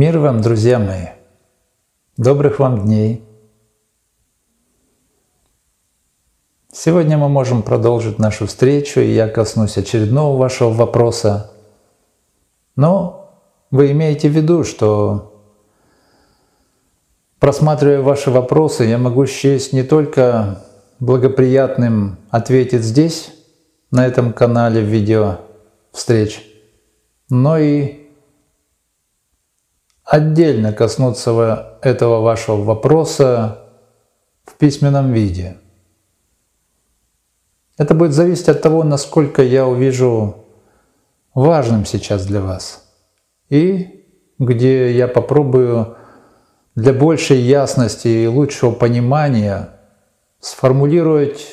Мир вам, друзья мои! Добрых вам дней! Сегодня мы можем продолжить нашу встречу, и я коснусь очередного вашего вопроса. Но вы имеете в виду, что просматривая ваши вопросы, я могу счесть не только благоприятным ответить здесь, на этом канале в видео встреч, но и отдельно коснуться этого вашего вопроса в письменном виде. Это будет зависеть от того, насколько я увижу важным сейчас для вас. И где я попробую для большей ясности и лучшего понимания сформулировать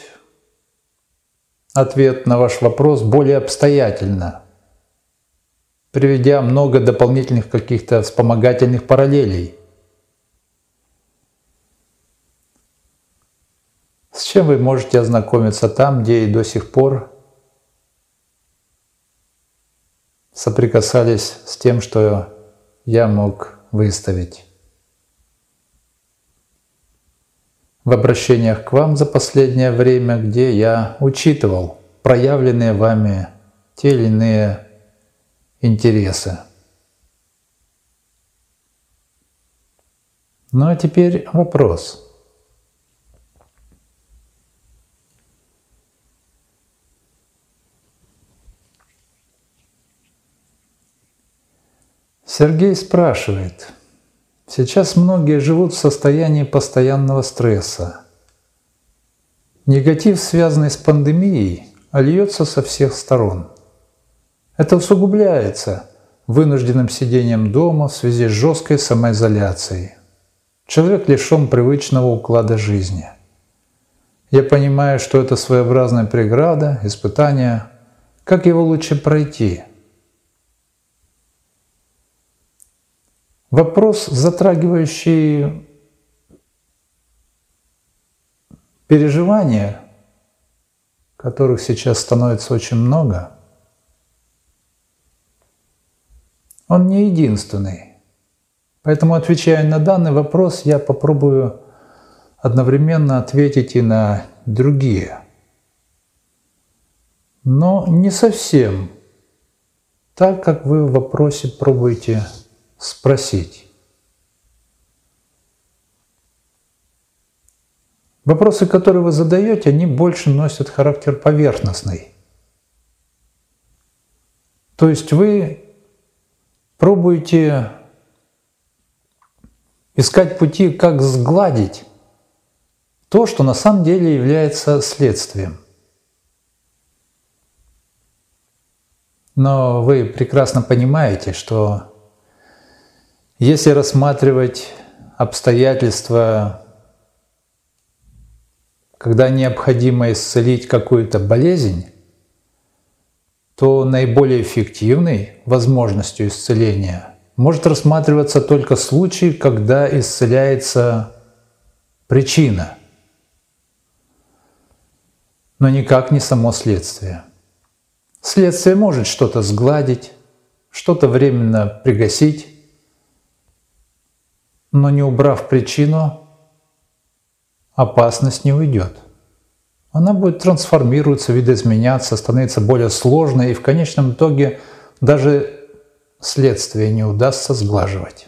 ответ на ваш вопрос более обстоятельно, приведя много дополнительных каких-то вспомогательных параллелей. С чем вы можете ознакомиться там, где и до сих пор соприкасались с тем, что я мог выставить. в обращениях к вам за последнее время, где я учитывал проявленные вами те или иные интересы. Ну а теперь вопрос. Сергей спрашивает – Сейчас многие живут в состоянии постоянного стресса. Негатив, связанный с пандемией, льется со всех сторон. Это усугубляется вынужденным сидением дома в связи с жесткой самоизоляцией. Человек лишен привычного уклада жизни. Я понимаю, что это своеобразная преграда, испытание. Как его лучше пройти – Вопрос, затрагивающий переживания, которых сейчас становится очень много, он не единственный. Поэтому, отвечая на данный вопрос, я попробую одновременно ответить и на другие. Но не совсем так, как вы в вопросе пробуете спросить. Вопросы, которые вы задаете, они больше носят характер поверхностный. То есть вы пробуете искать пути, как сгладить то, что на самом деле является следствием. Но вы прекрасно понимаете, что если рассматривать обстоятельства, когда необходимо исцелить какую-то болезнь, то наиболее эффективной возможностью исцеления может рассматриваться только случай, когда исцеляется причина, но никак не само следствие. Следствие может что-то сгладить, что-то временно пригасить, но не убрав причину, опасность не уйдет. Она будет трансформироваться, видоизменяться, становиться более сложной, и в конечном итоге даже следствие не удастся сглаживать.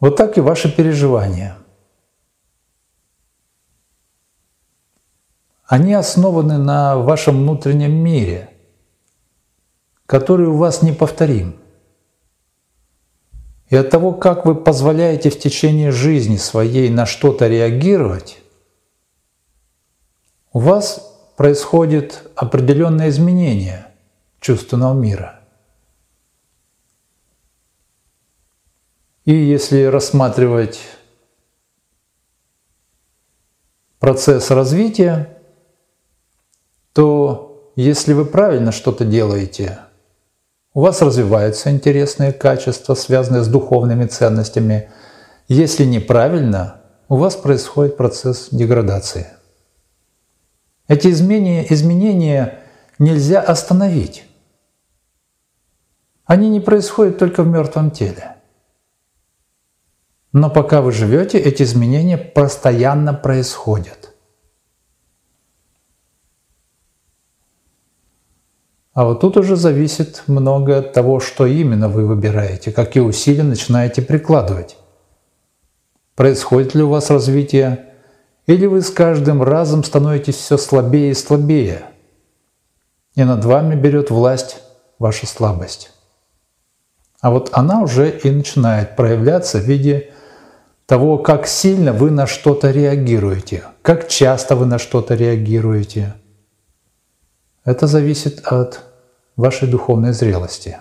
Вот так и ваши переживания – Они основаны на вашем внутреннем мире, который у вас неповторим. И от того, как вы позволяете в течение жизни своей на что-то реагировать, у вас происходит определенное изменение чувственного мира. И если рассматривать процесс развития, то если вы правильно что-то делаете, у вас развиваются интересные качества, связанные с духовными ценностями. Если неправильно, у вас происходит процесс деградации. Эти изменения, изменения нельзя остановить. Они не происходят только в мертвом теле. Но пока вы живете, эти изменения постоянно происходят. А вот тут уже зависит много от того, что именно вы выбираете, какие усилия начинаете прикладывать. Происходит ли у вас развитие, или вы с каждым разом становитесь все слабее и слабее, и над вами берет власть ваша слабость. А вот она уже и начинает проявляться в виде того, как сильно вы на что-то реагируете, как часто вы на что-то реагируете – это зависит от вашей духовной зрелости.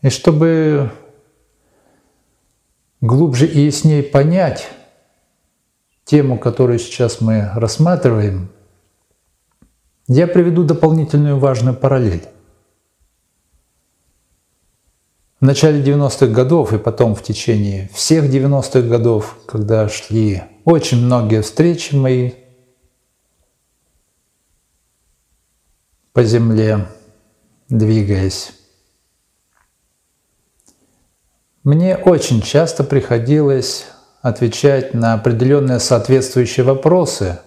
И чтобы глубже и яснее понять тему, которую сейчас мы рассматриваем, я приведу дополнительную важную параллель. В начале 90-х годов и потом в течение всех 90-х годов, когда шли очень многие встречи мои по земле, двигаясь. Мне очень часто приходилось отвечать на определенные соответствующие вопросы,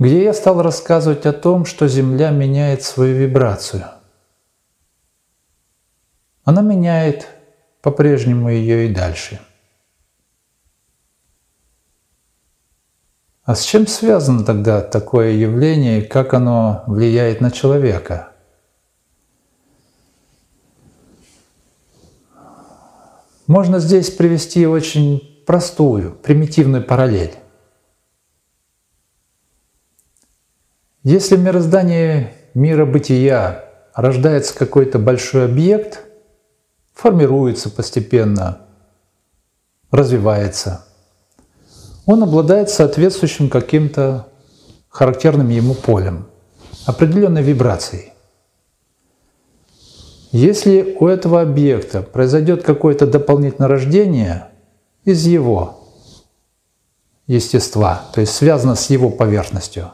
где я стал рассказывать о том, что Земля меняет свою вибрацию. Она меняет по-прежнему ее и дальше – А с чем связано тогда такое явление и как оно влияет на человека? Можно здесь привести очень простую, примитивную параллель. Если в мироздании мира бытия рождается какой-то большой объект, формируется постепенно, развивается – он обладает соответствующим каким-то характерным ему полем, определенной вибрацией. Если у этого объекта произойдет какое-то дополнительное рождение из его естества, то есть связано с его поверхностью,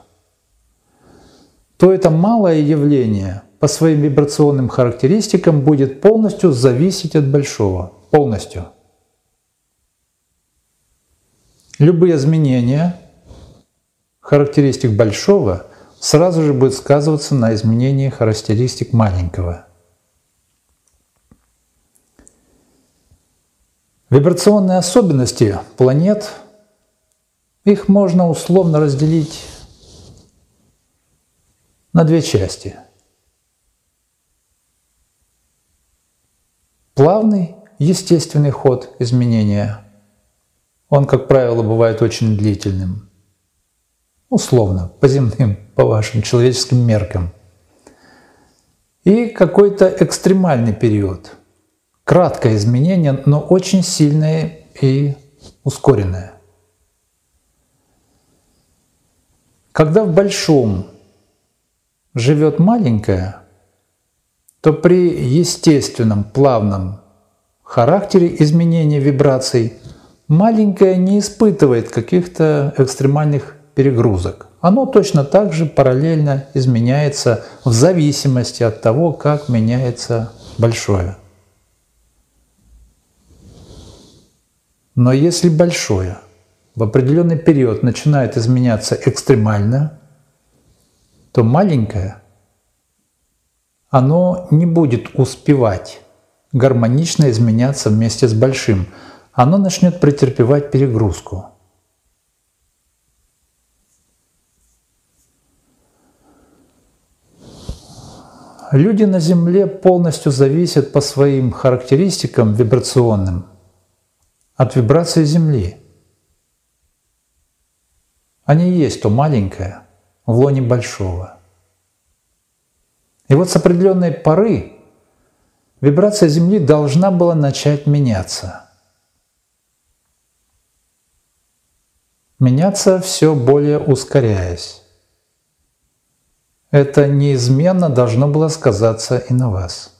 то это малое явление по своим вибрационным характеристикам будет полностью зависеть от большого, полностью – Любые изменения характеристик большого сразу же будут сказываться на изменении характеристик маленького. Вибрационные особенности планет, их можно условно разделить на две части. Плавный, естественный ход изменения – он, как правило, бывает очень длительным. Условно, по земным, по вашим человеческим меркам. И какой-то экстремальный период. Краткое изменение, но очень сильное и ускоренное. Когда в большом живет маленькое, то при естественном плавном характере изменения вибраций – маленькое не испытывает каких-то экстремальных перегрузок. Оно точно так же параллельно изменяется в зависимости от того, как меняется большое. Но если большое в определенный период начинает изменяться экстремально, то маленькое, оно не будет успевать гармонично изменяться вместе с большим – оно начнет претерпевать перегрузку. Люди на Земле полностью зависят по своим характеристикам вибрационным от вибрации Земли. Они есть то маленькое в лоне большого. И вот с определенной поры вибрация Земли должна была начать меняться – меняться все более ускоряясь. Это неизменно должно было сказаться и на вас.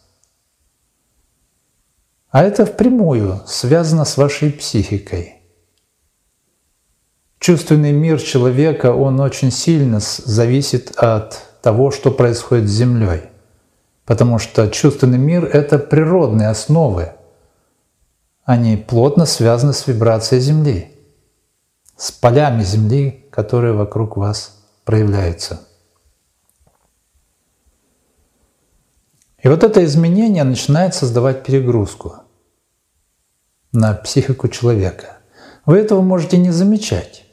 А это впрямую связано с вашей психикой. Чувственный мир человека, он очень сильно зависит от того, что происходит с Землей. Потому что чувственный мир – это природные основы. Они плотно связаны с вибрацией Земли, с полями Земли, которые вокруг вас проявляются. И вот это изменение начинает создавать перегрузку на психику человека. Вы этого можете не замечать.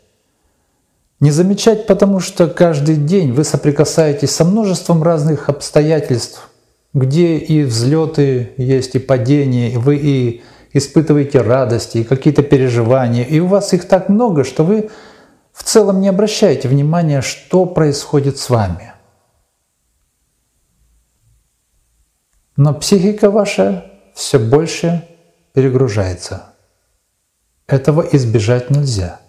Не замечать, потому что каждый день вы соприкасаетесь со множеством разных обстоятельств, где и взлеты есть, и падения, и вы и испытываете радости, какие-то переживания, и у вас их так много, что вы в целом не обращаете внимания, что происходит с вами. Но психика ваша все больше перегружается. Этого избежать нельзя.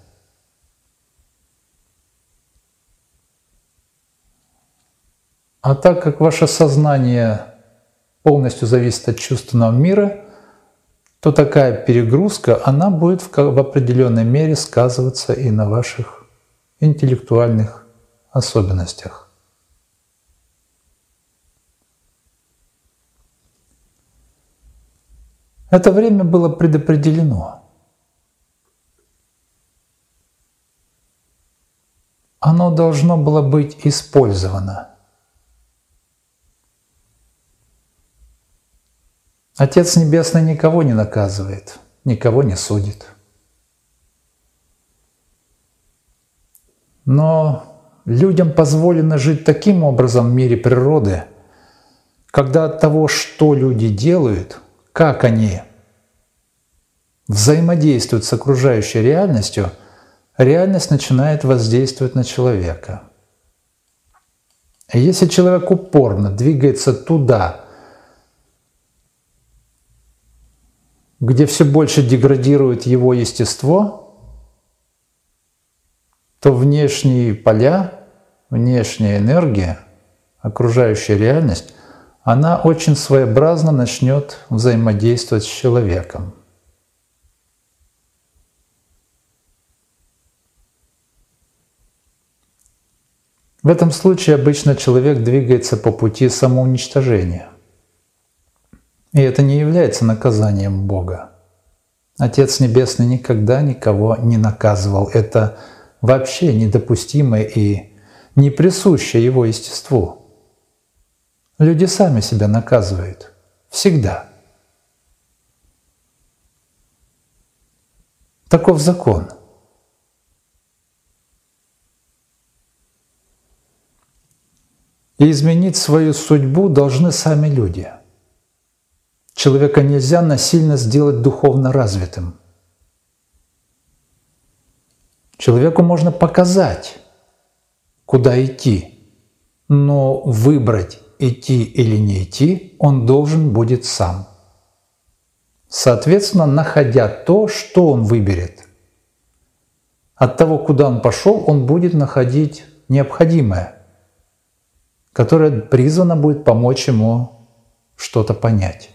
А так как ваше сознание полностью зависит от чувственного мира, то такая перегрузка, она будет в определенной мере сказываться и на ваших интеллектуальных особенностях. Это время было предопределено. Оно должно было быть использовано – Отец Небесный никого не наказывает, никого не судит. Но людям позволено жить таким образом в мире природы, когда от того, что люди делают, как они взаимодействуют с окружающей реальностью, реальность начинает воздействовать на человека. И если человек упорно двигается туда, где все больше деградирует его естество, то внешние поля, внешняя энергия, окружающая реальность, она очень своеобразно начнет взаимодействовать с человеком. В этом случае обычно человек двигается по пути самоуничтожения – и это не является наказанием Бога. Отец Небесный никогда никого не наказывал. Это вообще недопустимо и не присуще его естеству. Люди сами себя наказывают. Всегда. Таков закон. И изменить свою судьбу должны сами люди – Человека нельзя насильно сделать духовно развитым. Человеку можно показать, куда идти, но выбрать, идти или не идти, он должен будет сам. Соответственно, находя то, что он выберет. От того, куда он пошел, он будет находить необходимое, которое призвано будет помочь ему что-то понять.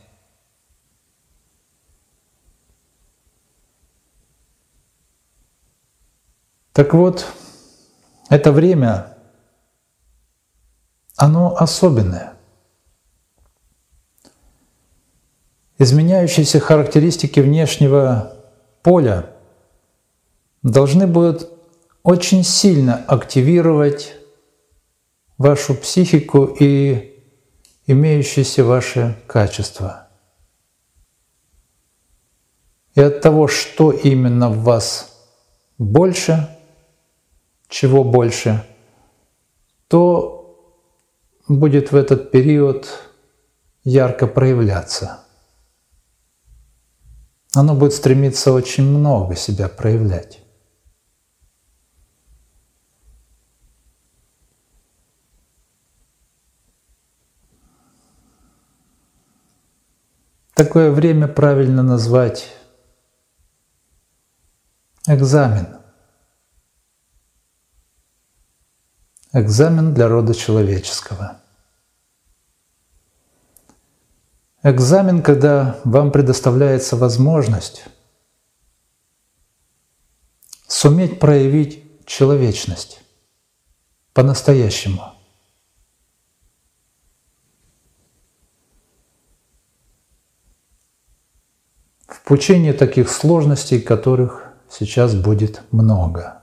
Так вот, это время, оно особенное. Изменяющиеся характеристики внешнего поля должны будут очень сильно активировать вашу психику и имеющиеся ваши качества. И от того, что именно в вас больше – чего больше, то будет в этот период ярко проявляться. Оно будет стремиться очень много себя проявлять. Такое время правильно назвать экзамен – Экзамен для рода человеческого. Экзамен, когда вам предоставляется возможность суметь проявить человечность по-настоящему. В пучине таких сложностей, которых сейчас будет много.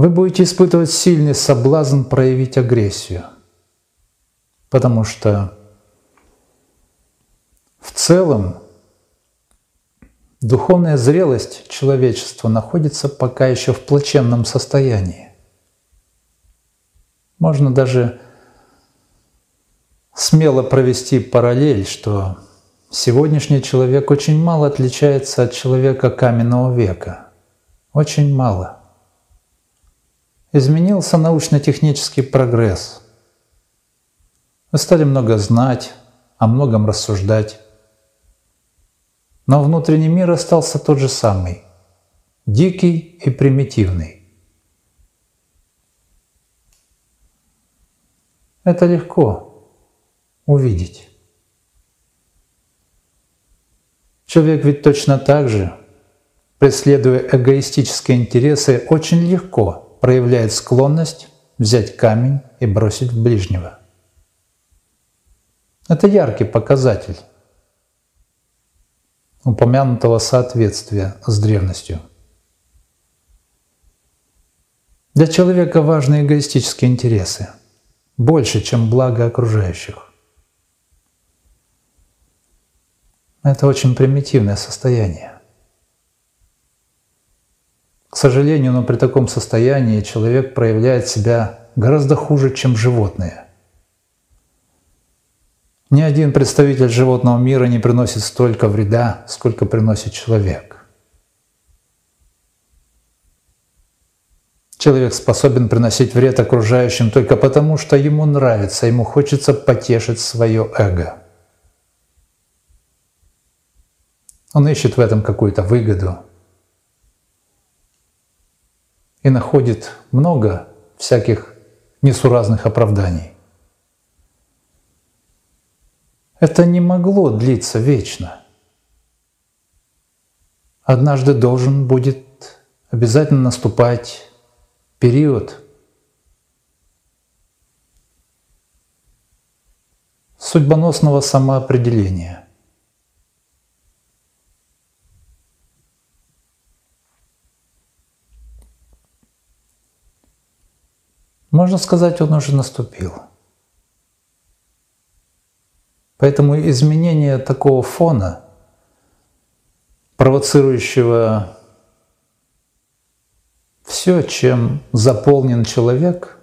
Вы будете испытывать сильный соблазн проявить агрессию, потому что в целом духовная зрелость человечества находится пока еще в плачевном состоянии. Можно даже смело провести параллель, что сегодняшний человек очень мало отличается от человека каменного века. Очень мало. Изменился научно-технический прогресс. Мы стали много знать, о многом рассуждать. Но внутренний мир остался тот же самый, дикий и примитивный. Это легко увидеть. Человек ведь точно так же, преследуя эгоистические интересы, очень легко проявляет склонность взять камень и бросить в ближнего. Это яркий показатель упомянутого соответствия с древностью. Для человека важны эгоистические интересы, больше, чем благо окружающих. Это очень примитивное состояние. К сожалению, но при таком состоянии человек проявляет себя гораздо хуже, чем животные – ни один представитель животного мира не приносит столько вреда, сколько приносит человек. Человек способен приносить вред окружающим только потому, что ему нравится, ему хочется потешить свое эго. Он ищет в этом какую-то выгоду и находит много всяких несуразных оправданий. Это не могло длиться вечно. Однажды должен будет обязательно наступать период судьбоносного самоопределения. Можно сказать, он уже наступил – Поэтому изменение такого фона, провоцирующего все, чем заполнен человек,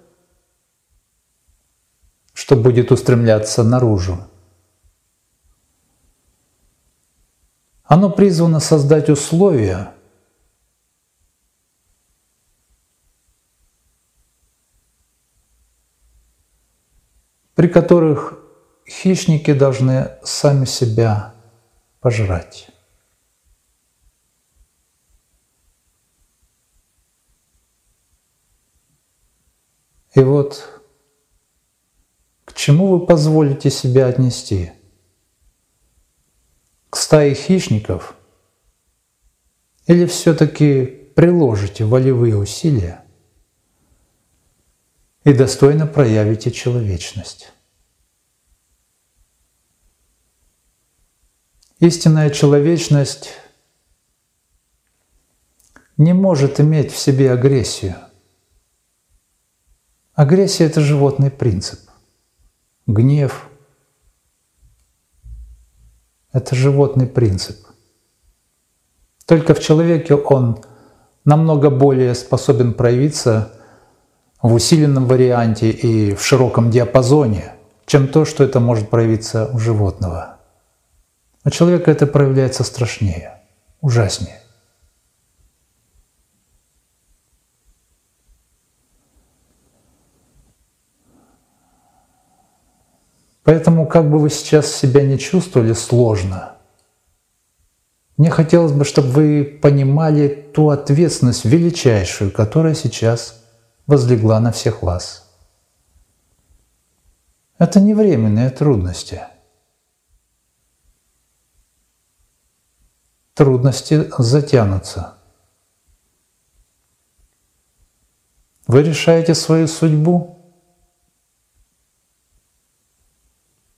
что будет устремляться наружу, оно призвано создать условия, при которых хищники должны сами себя пожрать. И вот к чему вы позволите себя отнести? К стае хищников? Или все-таки приложите волевые усилия и достойно проявите человечность? Истинная человечность не может иметь в себе агрессию. Агрессия – это животный принцип. Гнев – это животный принцип. Только в человеке он намного более способен проявиться в усиленном варианте и в широком диапазоне, чем то, что это может проявиться у животного – у человека это проявляется страшнее, ужаснее. Поэтому, как бы вы сейчас себя не чувствовали сложно, мне хотелось бы, чтобы вы понимали ту ответственность величайшую, которая сейчас возлегла на всех вас. Это не временные трудности – трудности затянутся. Вы решаете свою судьбу,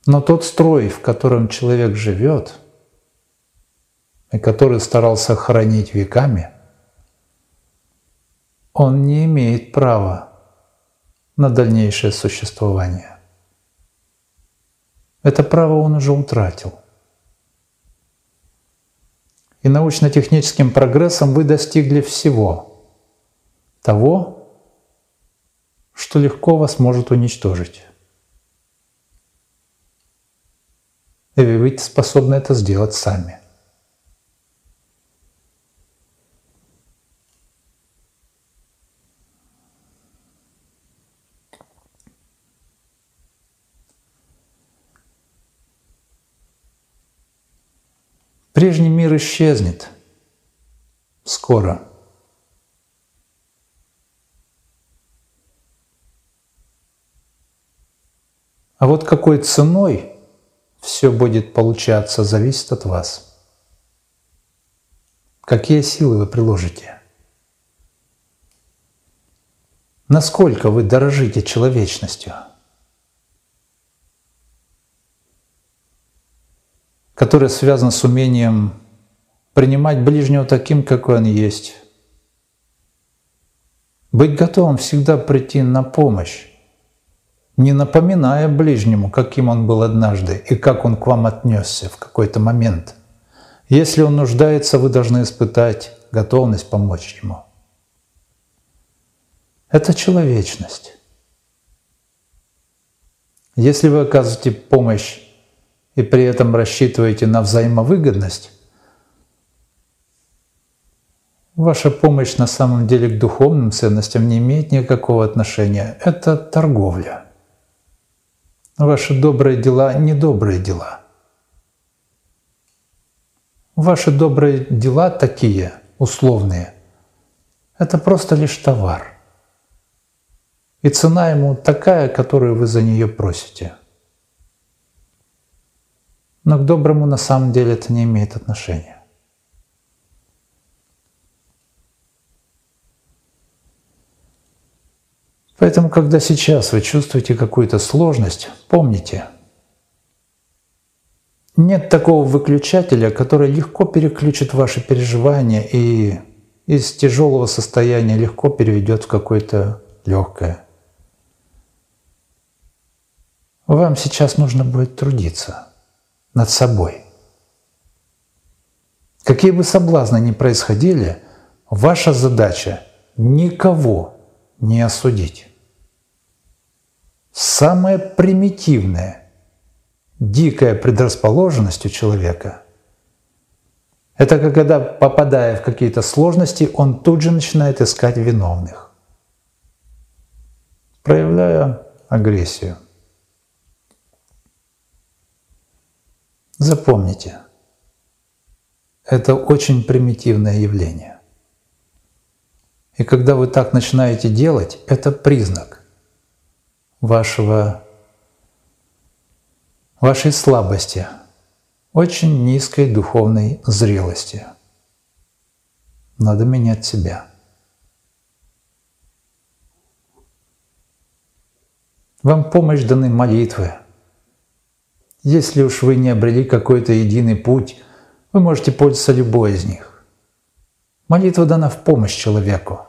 но тот строй, в котором человек живет, и который старался хранить веками, он не имеет права на дальнейшее существование. Это право он уже утратил. И научно-техническим прогрессом вы достигли всего того, что легко вас может уничтожить. И вы способны это сделать сами. Прежний мир исчезнет скоро – А вот какой ценой все будет получаться, зависит от вас. Какие силы вы приложите? Насколько вы дорожите человечностью? Которая связана с умением принимать ближнего таким, какой он есть. Быть готовым всегда прийти на помощь не напоминая ближнему, каким он был однажды и как он к вам отнесся в какой-то момент. Если он нуждается, вы должны испытать готовность помочь ему. Это человечность. Если вы оказываете помощь и при этом рассчитываете на взаимовыгодность, ваша помощь на самом деле к духовным ценностям не имеет никакого отношения. Это торговля. Ваши добрые дела – не добрые дела. Ваши добрые дела такие, условные, это просто лишь товар. И цена ему такая, которую вы за нее просите. Но к доброму на самом деле это не имеет отношения. Поэтому, когда сейчас вы чувствуете какую-то сложность, помните, нет такого выключателя, который легко переключит ваши переживания и из тяжелого состояния легко переведет в какое-то легкое. Вам сейчас нужно будет трудиться над собой. Какие бы соблазны ни происходили, ваша задача никого не осудить самая примитивная, дикая предрасположенность у человека – это когда, попадая в какие-то сложности, он тут же начинает искать виновных, проявляя агрессию. Запомните, это очень примитивное явление. И когда вы так начинаете делать, это признак, вашего, вашей слабости, очень низкой духовной зрелости. Надо менять себя. Вам помощь даны молитвы. Если уж вы не обрели какой-то единый путь, вы можете пользоваться любой из них. Молитва дана в помощь человеку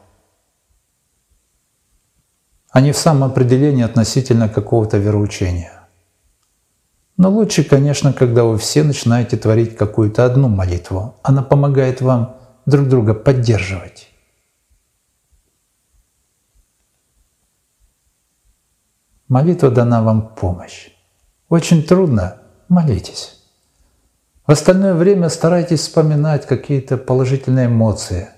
а не в самоопределении относительно какого-то вероучения. Но лучше, конечно, когда вы все начинаете творить какую-то одну молитву. Она помогает вам друг друга поддерживать. Молитва дана вам помощь. Очень трудно – молитесь. В остальное время старайтесь вспоминать какие-то положительные эмоции.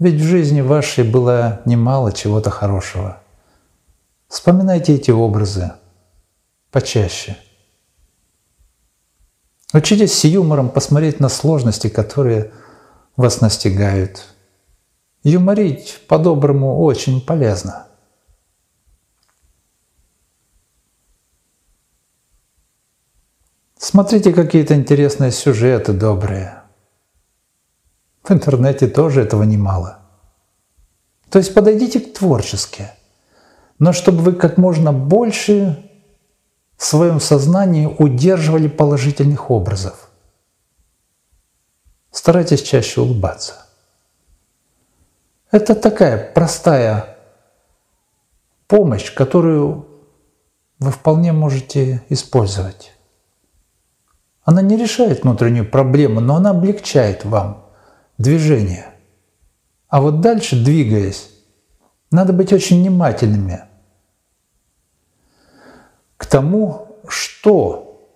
Ведь в жизни вашей было немало чего-то хорошего – Вспоминайте эти образы почаще. Учитесь с юмором посмотреть на сложности, которые вас настигают. Юморить по-доброму очень полезно. Смотрите какие-то интересные сюжеты добрые. В интернете тоже этого немало. То есть подойдите к творчески, но чтобы вы как можно больше в своем сознании удерживали положительных образов. Старайтесь чаще улыбаться. Это такая простая помощь, которую вы вполне можете использовать. Она не решает внутреннюю проблему, но она облегчает вам движение. А вот дальше, двигаясь, надо быть очень внимательными к тому, что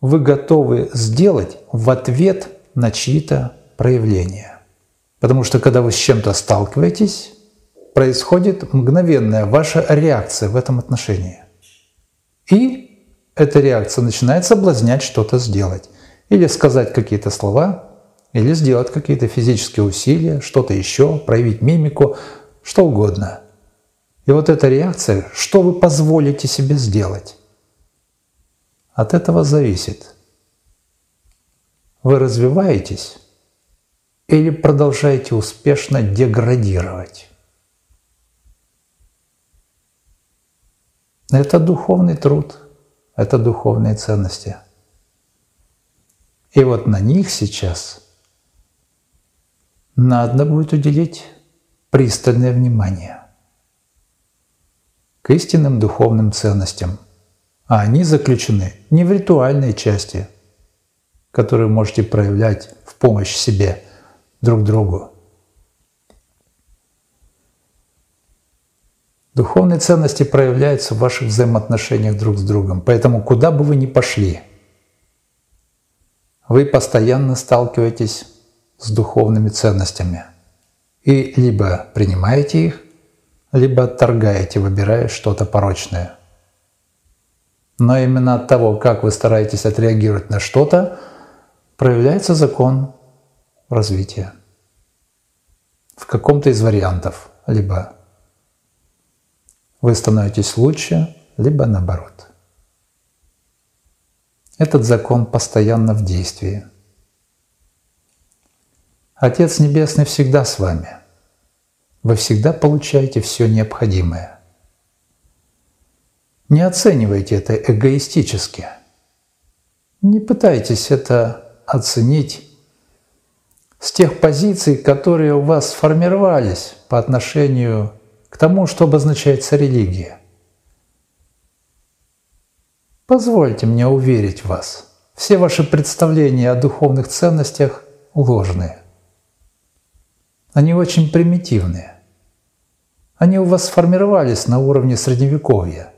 вы готовы сделать в ответ на чьи-то проявления. Потому что когда вы с чем-то сталкиваетесь, происходит мгновенная ваша реакция в этом отношении. И эта реакция начинает соблазнять что-то сделать. Или сказать какие-то слова, или сделать какие-то физические усилия, что-то еще, проявить мимику, что угодно. И вот эта реакция, что вы позволите себе сделать, от этого зависит. Вы развиваетесь или продолжаете успешно деградировать? Это духовный труд, это духовные ценности. И вот на них сейчас надо будет уделить пристальное внимание к истинным духовным ценностям. А они заключены не в ритуальной части, которую можете проявлять в помощь себе – друг другу. Духовные ценности проявляются в ваших взаимоотношениях друг с другом. Поэтому куда бы вы ни пошли, вы постоянно сталкиваетесь с духовными ценностями. И либо принимаете их, либо отторгаете, выбирая что-то порочное. Но именно от того, как вы стараетесь отреагировать на что-то, проявляется закон развития. В каком-то из вариантов. Либо вы становитесь лучше, либо наоборот. Этот закон постоянно в действии. Отец Небесный всегда с вами. Вы всегда получаете все необходимое. Не оценивайте это эгоистически. Не пытайтесь это оценить с тех позиций, которые у вас сформировались по отношению к тому, что обозначается религия. Позвольте мне уверить вас, все ваши представления о духовных ценностях ложные. Они очень примитивные. Они у вас сформировались на уровне Средневековья.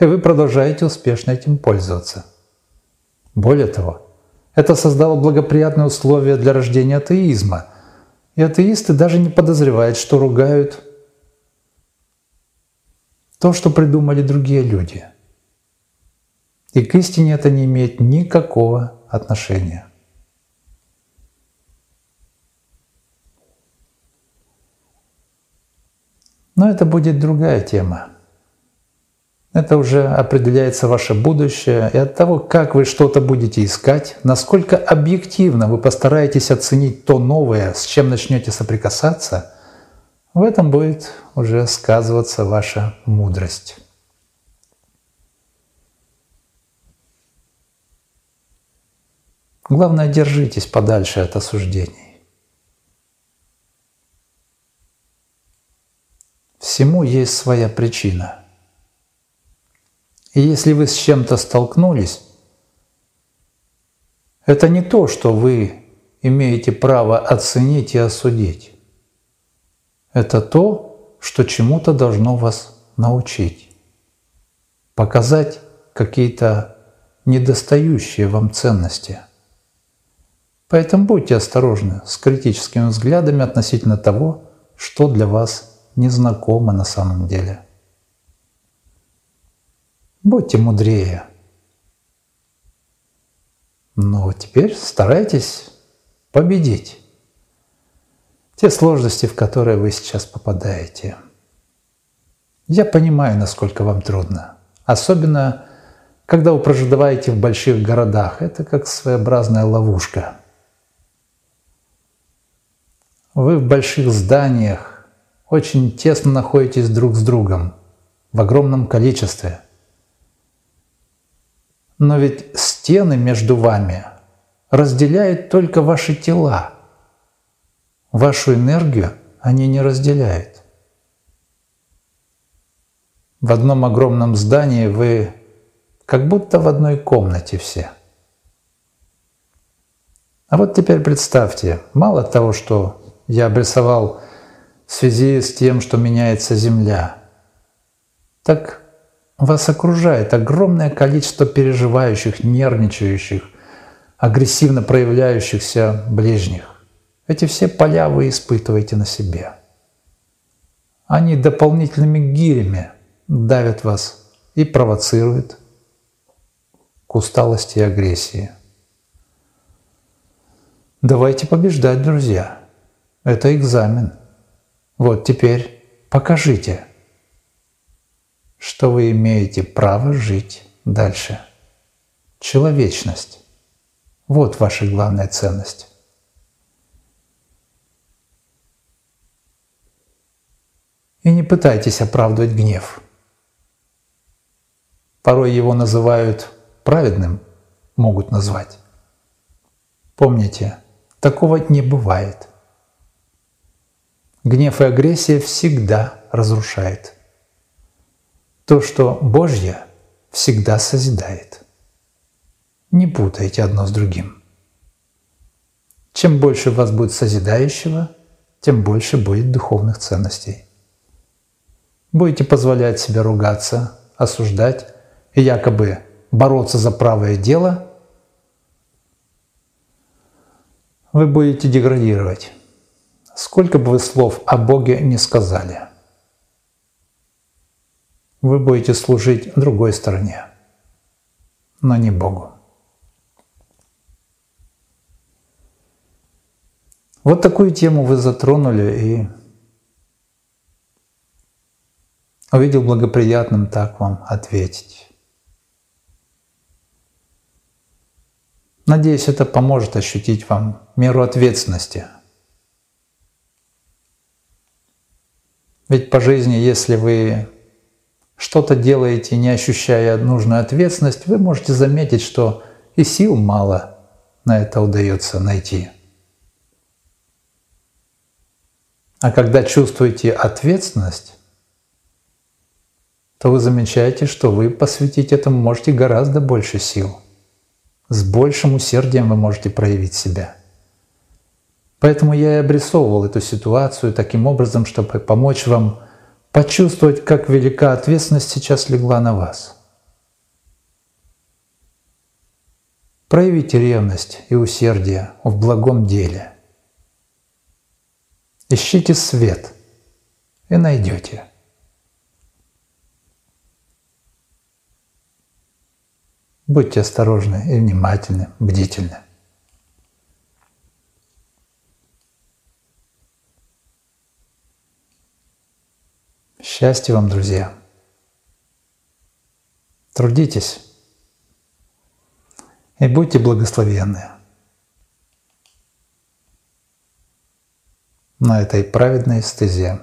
И вы продолжаете успешно этим пользоваться. Более того, это создало благоприятные условия для рождения атеизма. И атеисты даже не подозревают, что ругают то, что придумали другие люди. И к истине это не имеет никакого отношения. Но это будет другая тема. Это уже определяется ваше будущее, и от того, как вы что-то будете искать, насколько объективно вы постараетесь оценить то новое, с чем начнете соприкасаться, в этом будет уже сказываться ваша мудрость. Главное, держитесь подальше от осуждений. Всему есть своя причина – и если вы с чем-то столкнулись, это не то, что вы имеете право оценить и осудить. Это то, что чему-то должно вас научить, показать какие-то недостающие вам ценности. Поэтому будьте осторожны с критическими взглядами относительно того, что для вас незнакомо на самом деле. Будьте мудрее. Но теперь старайтесь победить те сложности, в которые вы сейчас попадаете. Я понимаю, насколько вам трудно. Особенно, когда вы проживаете в больших городах. Это как своеобразная ловушка. Вы в больших зданиях очень тесно находитесь друг с другом, в огромном количестве. Но ведь стены между вами разделяют только ваши тела. Вашу энергию они не разделяют. В одном огромном здании вы как будто в одной комнате все. А вот теперь представьте, мало того, что я обрисовал в связи с тем, что меняется Земля, так вас окружает огромное количество переживающих, нервничающих, агрессивно проявляющихся ближних. Эти все поля вы испытываете на себе. Они дополнительными гирями давят вас и провоцируют к усталости и агрессии. Давайте побеждать, друзья. Это экзамен. Вот теперь покажите, что вы имеете право жить дальше. Человечность. Вот ваша главная ценность. И не пытайтесь оправдывать гнев. Порой его называют праведным, могут назвать. Помните, такого не бывает. Гнев и агрессия всегда разрушает. То, что Божье, всегда созидает. Не путайте одно с другим. Чем больше у вас будет созидающего, тем больше будет духовных ценностей. Будете позволять себе ругаться, осуждать и якобы бороться за правое дело, вы будете деградировать, сколько бы вы слов о Боге не сказали. Вы будете служить другой стороне, но не Богу. Вот такую тему вы затронули и увидел благоприятным так вам ответить. Надеюсь, это поможет ощутить вам меру ответственности. Ведь по жизни, если вы что-то делаете, не ощущая нужную ответственность, вы можете заметить, что и сил мало на это удается найти. А когда чувствуете ответственность, то вы замечаете, что вы посвятить этому можете гораздо больше сил. С большим усердием вы можете проявить себя. Поэтому я и обрисовывал эту ситуацию таким образом, чтобы помочь вам почувствовать, как велика ответственность сейчас легла на вас. Проявите ревность и усердие в благом деле. Ищите свет и найдете – Будьте осторожны и внимательны, бдительны. Счастья вам, друзья! Трудитесь и будьте благословенны на этой праведной стезе.